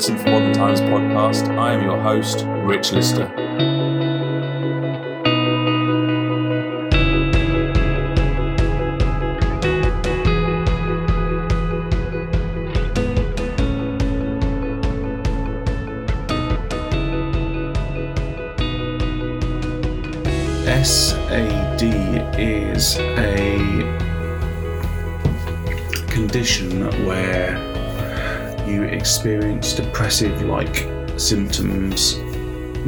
Medicine for Modern Times podcast. I am your host, Rich Lister. SAD is a condition where you experience depressive like symptoms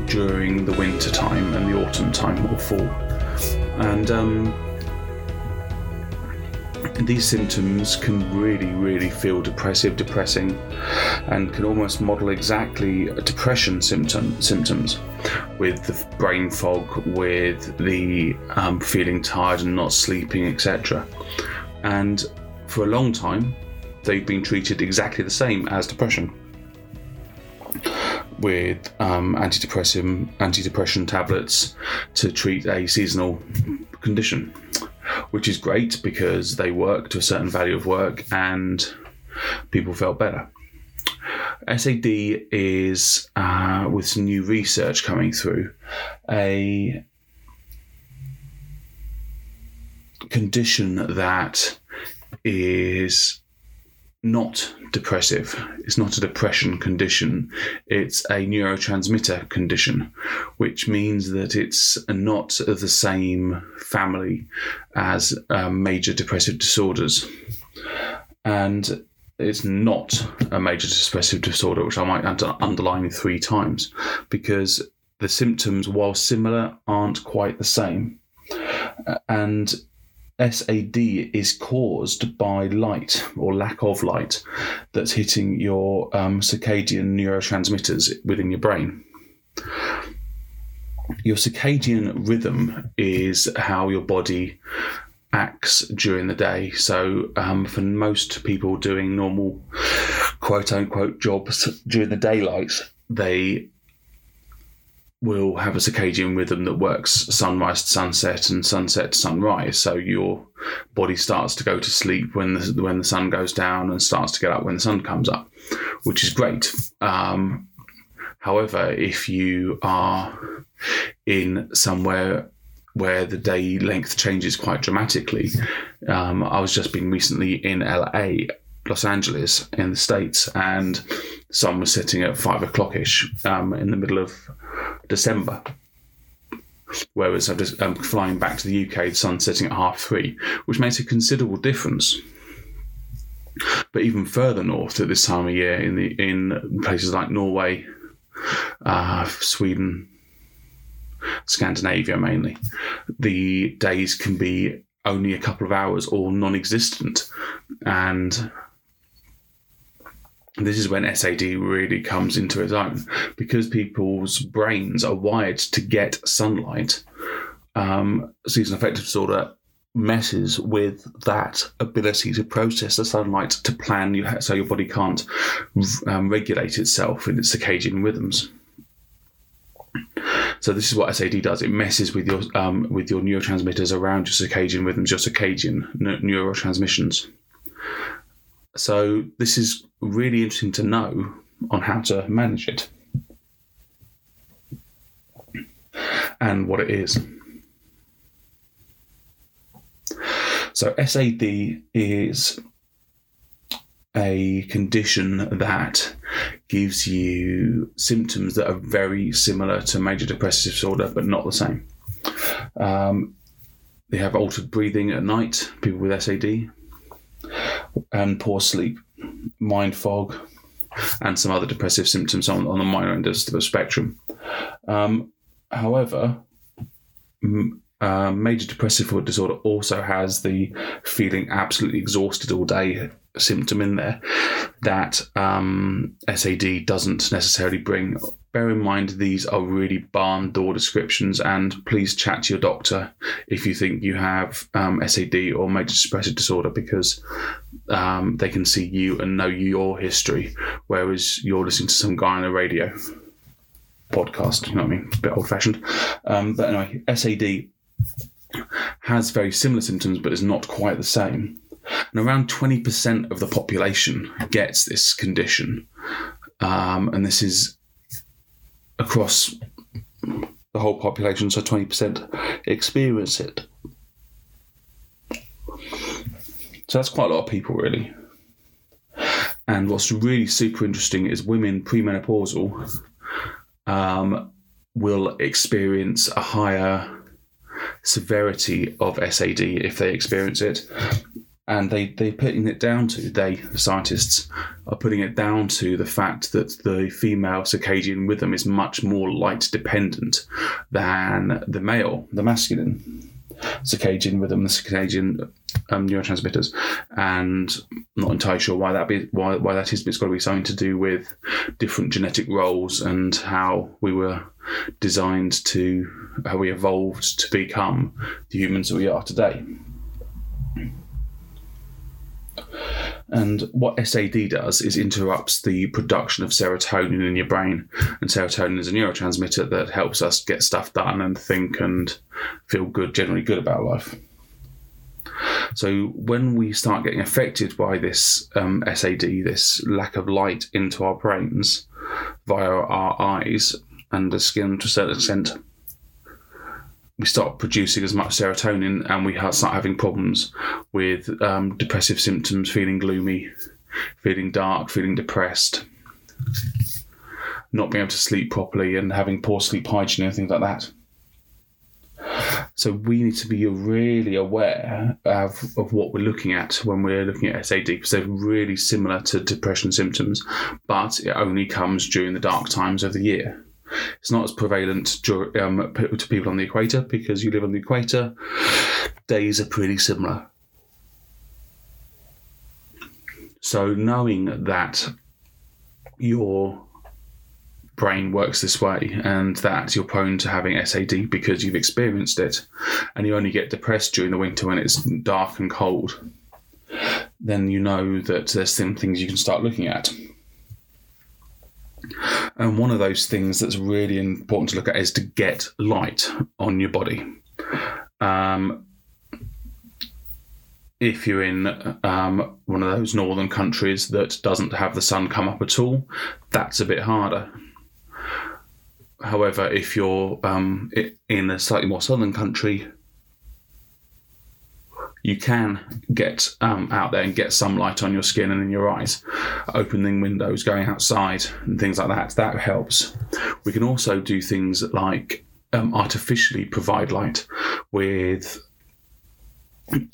during the winter time and the autumn time or fall. And um, these symptoms can really, really feel depressive, depressing, and can almost model exactly depression symptom, symptoms with the brain fog, with the um, feeling tired and not sleeping, etc. And for a long time, they've been treated exactly the same as depression with um, antidepressant antidepressant tablets to treat a seasonal condition, which is great because they work to a certain value of work and people felt better. SAD is, uh, with some new research coming through, a condition that is not depressive. It's not a depression condition. It's a neurotransmitter condition, which means that it's not the same family as um, major depressive disorders. And it's not a major depressive disorder, which I might under- underline three times, because the symptoms, while similar, aren't quite the same. And SAD is caused by light or lack of light that's hitting your um, circadian neurotransmitters within your brain. Your circadian rhythm is how your body acts during the day. So, um, for most people doing normal quote unquote jobs during the daylight, they will have a circadian rhythm that works sunrise to sunset and sunset to sunrise. So your body starts to go to sleep when the when the sun goes down and starts to get up when the sun comes up, which is great. Um, however, if you are in somewhere where the day length changes quite dramatically, um, I was just being recently in LA Los Angeles in the States, and sun was setting at five o'clock ish um, in the middle of December. Whereas I'm just um, flying back to the UK, the sun's setting at half three, which makes a considerable difference. But even further north at this time of year, in the in places like Norway, uh, Sweden, Scandinavia mainly, the days can be only a couple of hours or non-existent, and this is when SAD really comes into its own because people's brains are wired to get sunlight. Um, seasonal affective disorder messes with that ability to process the sunlight to plan you so your body can't um, regulate itself in its circadian rhythms. So this is what SAD does. It messes with your um, with your neurotransmitters around your circadian rhythms, your circadian neurotransmissions. So this is really interesting to know on how to manage it and what it is. So SAD is a condition that gives you symptoms that are very similar to major depressive disorder, but not the same. Um, they have altered breathing at night, people with SAD and poor sleep, mind fog, and some other depressive symptoms on, on the minor end of the spectrum. Um, however, uh, major depressive disorder also has the feeling absolutely exhausted all day symptom in there that um, SAD doesn't necessarily bring. Bear in mind, these are really barn door descriptions, and please chat to your doctor if you think you have um, SAD or major depressive disorder because um, they can see you and know your history, whereas you're listening to some guy on a radio podcast. You know what I mean? A bit old fashioned. Um, but anyway, SAD has very similar symptoms, but is not quite the same. And around 20% of the population gets this condition. um, and this is across the whole population, so 20% experience it. So that's quite a lot of people, really. And what's really super interesting is women premenopausal um, will experience a higher severity of SAD if they experience it. And they, they're putting it down to, they, the scientists, are putting it down to the fact that the female circadian rhythm is much more light dependent than the male, the masculine circadian rhythm, the circadian um, neurotransmitters, and I'm not entirely sure why that be why why that is, but it's got to be something to do with different genetic roles and how we were designed to how we evolved to become the humans that we are today. And what SAD does is interrupts the production of serotonin in your brain. And serotonin is a neurotransmitter that helps us get stuff done and think and feel good, generally good about life. So when we start getting affected by this um, SAD, this lack of light into our brains via our eyes and the skin to a certain extent, we start producing as much serotonin and we start having problems with um, depressive symptoms, feeling gloomy, feeling dark, feeling depressed, not being able to sleep properly, and having poor sleep hygiene and things like that. So we need to be really aware of, of what we're looking at when we're looking at SAD because they're really similar to depression symptoms, but it only comes during the dark times of the year. It's not as prevalent um, to people on the equator because you live on the equator. Days are pretty similar. So knowing that your brain works this way and that you're prone to having SAD because you've experienced it and you only get depressed during the winter when it's dark and cold, then you know that there's some things you can start looking at. And one of those things that's really important to look at is to get light on your body. Um, if you're in um, one of those northern countries that doesn't have the sun come up at all, that's a bit harder. However, if you're um, in a slightly more southern country, you can get um, out there and get some light on your skin and in your eyes. Opening windows, going outside, and things like that. That helps. We can also do things like um, artificially provide light with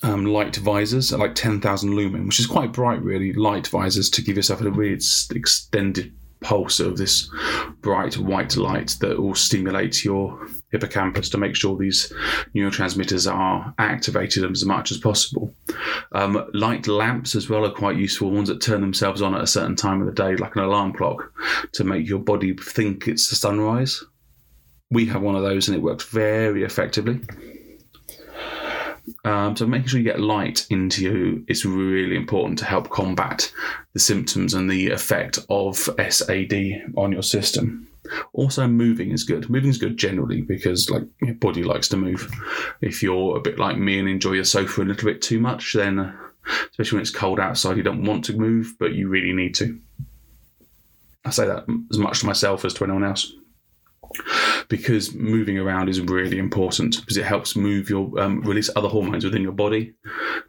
um, light visors, like 10,000 lumen, which is quite bright, really. Light visors to give yourself a really extended pulse of this bright white light that will stimulate your hippocampus to make sure these neurotransmitters are activated as much as possible. Um, light lamps as well are quite useful, ones that turn themselves on at a certain time of the day, like an alarm clock, to make your body think it's the sunrise. We have one of those and it works very effectively. Um, so making sure you get light into you is really important to help combat the symptoms and the effect of SAD on your system. Also, moving is good. Moving is good generally because, like, your body likes to move. If you're a bit like me and enjoy your sofa a little bit too much, then, especially when it's cold outside, you don't want to move, but you really need to. I say that as much to myself as to anyone else because moving around is really important because it helps move your um, release other hormones within your body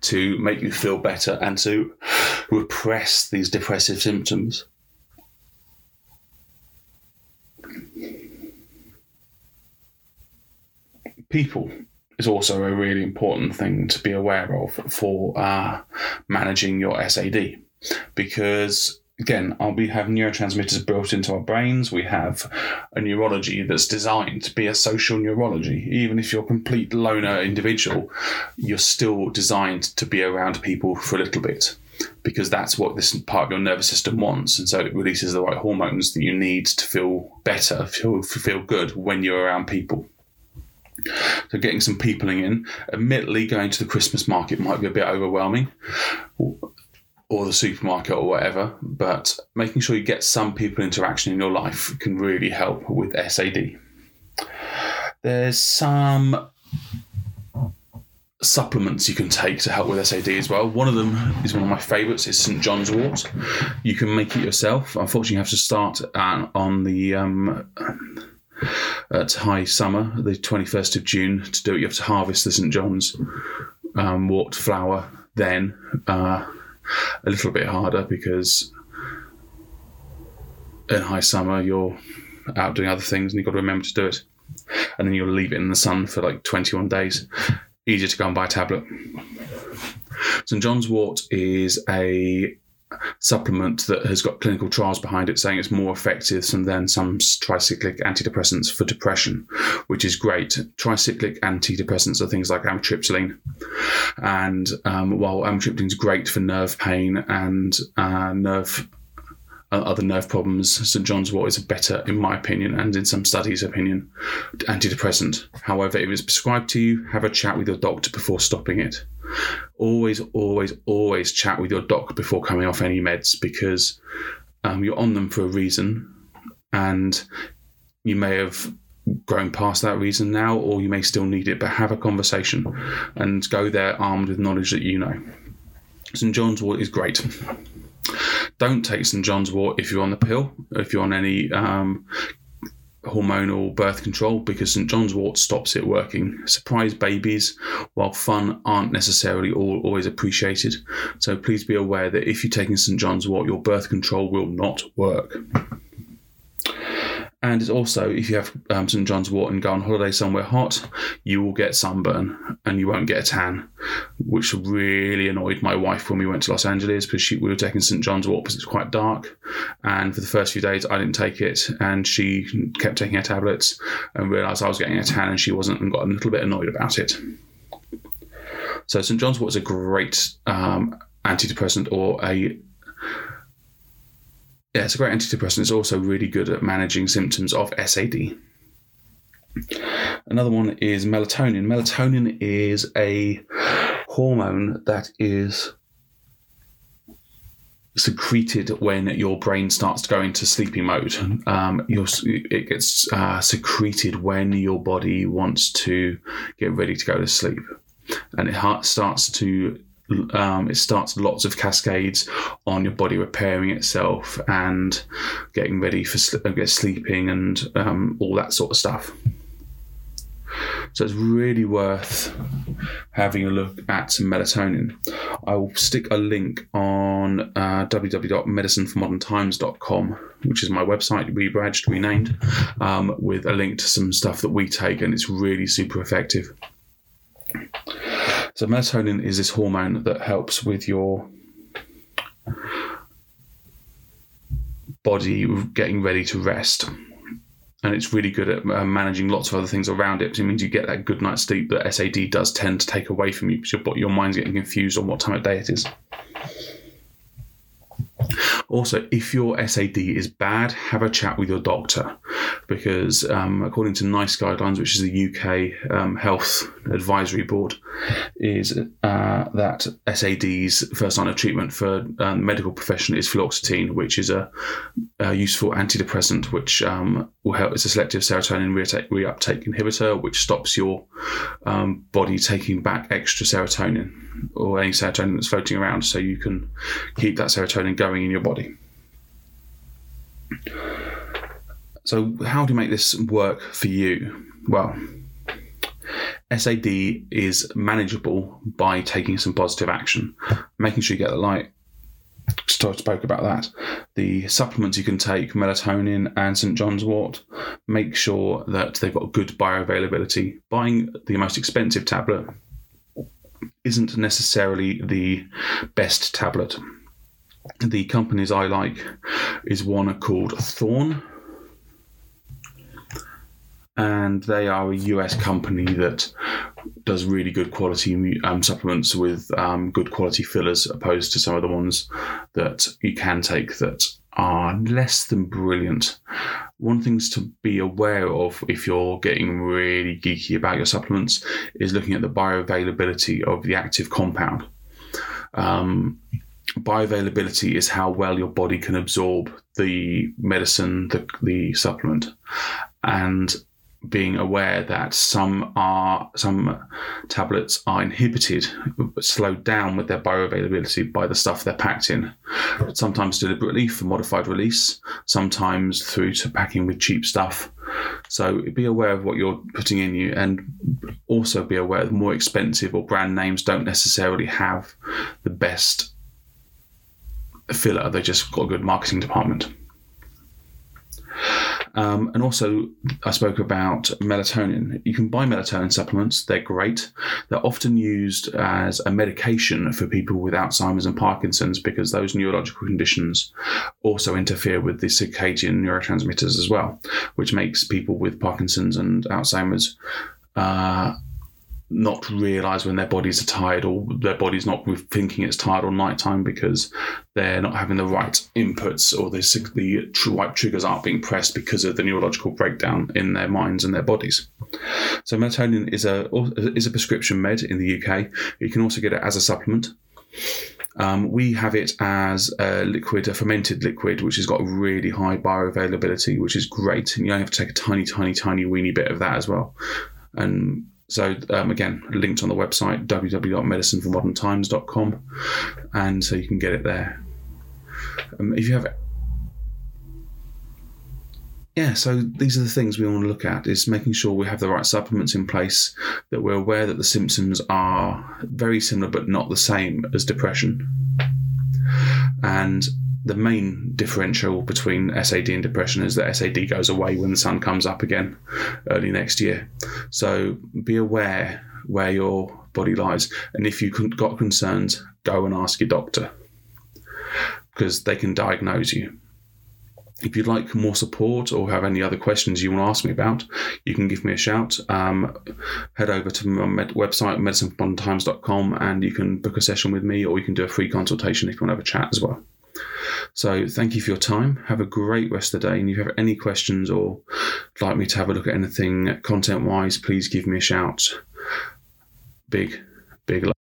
to make you feel better and to repress these depressive symptoms. People is also a really important thing to be aware of for uh, managing your SAD because again, we have neurotransmitters built into our brains. We have a neurology that's designed to be a social neurology. Even if you're a complete loner individual, you're still designed to be around people for a little bit because that's what this part of your nervous system wants. And so it releases the right hormones that you need to feel better, feel, feel good when you're around people. So getting some peopling in. Admittedly, going to the Christmas market might be a bit overwhelming or the supermarket or whatever, but making sure you get some people interaction in your life can really help with SAD. There's some supplements you can take to help with SAD as well. One of them is one of my favourites. Is St John's Wort. You can make it yourself. Unfortunately, you have to start uh, on the um, at high summer, the twenty first of June. To do it, you have to harvest the St John's um, wort flower. Then uh, a little bit harder because in high summer you're out doing other things and you've got to remember to do it. And then you'll leave it in the sun for like 21 days easier to go and buy a tablet. St John's wort is a supplement that has got clinical trials behind it saying it's more effective than some tricyclic antidepressants for depression, which is great. Tricyclic antidepressants are things like amitriptyline, and um, while amitriptyline is great for nerve pain and uh, nerve other nerve problems, St John's wort is a better, in my opinion, and in some studies' opinion, antidepressant. However, if it's prescribed to you, have a chat with your doctor before stopping it. Always, always, always chat with your doc before coming off any meds because um, you're on them for a reason, and you may have grown past that reason now, or you may still need it. But have a conversation and go there armed with knowledge that you know. St John's wort is great. Don't take St John's wort if you're on the pill, if you're on any um, hormonal birth control, because St John's wort stops it working. Surprise babies, while fun, aren't necessarily all, always appreciated. So please be aware that if you're taking St John's wort, your birth control will not work. And it's also, if you have um, St John's wort and go on holiday somewhere hot, you will get sunburn and you won't get a tan, which really annoyed my wife when we went to Los Angeles because she, we were taking St John's wort because it's quite dark. And for the first few days, I didn't take it, and she kept taking her tablets and realised I was getting a tan and she wasn't, and got a little bit annoyed about it. So St John's wort is a great um, antidepressant or a yeah, it's a great antidepressant. It's also really good at managing symptoms of SAD. Another one is melatonin. Melatonin is a hormone that is secreted when your brain starts to go into sleeping mode. Um, it gets uh, secreted when your body wants to get ready to go to sleep, and it starts to um, it starts lots of cascades on your body repairing itself and getting ready for sl- uh, sleeping and um, all that sort of stuff. So it's really worth having a look at some melatonin. I will stick a link on uh, www.medicineformoderntimes.com, which is my website, rebadged, renamed, um, with a link to some stuff that we take, and it's really super effective. So melatonin is this hormone that helps with your body getting ready to rest. And it's really good at uh, managing lots of other things around it. It means you get that good night's sleep that SAD does tend to take away from you because your, your mind's getting confused on what time of day it is. Also, if your SAD is bad, have a chat with your doctor because, um, according to NICE guidelines, which is the UK um, Health Advisory Board, is uh, that SAD's first line of treatment for um, medical profession is fluoxetine, which is a, a useful antidepressant, which um, will help. It's a selective serotonin reuptake inhibitor, which stops your um, body taking back extra serotonin or any serotonin that's floating around, so you can keep that serotonin going in your body. So, how do you make this work for you? Well, SAD is manageable by taking some positive action, making sure you get the light. Spoke about that. The supplements you can take, melatonin and St John's Wort, make sure that they've got good bioavailability. Buying the most expensive tablet isn't necessarily the best tablet. The companies I like is one called Thorne, and they are a US company that does really good quality um, supplements with um, good quality fillers, opposed to some of the ones that you can take that are less than brilliant. One things to be aware of if you're getting really geeky about your supplements is looking at the bioavailability of the active compound. Um, bioavailability is how well your body can absorb the medicine, the, the supplement. And being aware that some are some tablets are inhibited, slowed down with their bioavailability by the stuff they're packed in. Sometimes deliberately for modified release, sometimes through to packing with cheap stuff. So be aware of what you're putting in you, and also be aware that more expensive or brand names don't necessarily have the best filler. They just got a good marketing department. Um, and also, I spoke about melatonin. You can buy melatonin supplements, they're great. They're often used as a medication for people with Alzheimer's and Parkinson's because those neurological conditions also interfere with the circadian neurotransmitters as well, which makes people with Parkinson's and Alzheimer's. Uh, not realize when their bodies are tired or their body's not thinking it's tired or nighttime because they're not having the right inputs or the, the right triggers aren't being pressed because of the neurological breakdown in their minds and their bodies. So melatonin is a is a prescription med in the UK. You can also get it as a supplement. Um, we have it as a liquid, a fermented liquid, which has got really high bioavailability, which is great. And you only have to take a tiny, tiny, tiny weeny bit of that as well. And so um, again, linked on the website www.medicineformoderntimes.com, and so you can get it there. Um, if you have, yeah, so these are the things we want to look at: is making sure we have the right supplements in place, that we're aware that the symptoms are very similar but not the same as depression, and the main differential between SAD and depression is that SAD goes away when the sun comes up again early next year. So be aware where your body lies. And if you've got concerns, go and ask your doctor because they can diagnose you. If you'd like more support or have any other questions you want to ask me about, you can give me a shout. Um, head over to my med- website, medicineformoderntimes.com, and you can book a session with me or you can do a free consultation if you want to have a chat as well. So thank you for your time. Have a great rest of the day. And if you have any questions or like me to have a look at anything content wise, please give me a shout. Big, big love.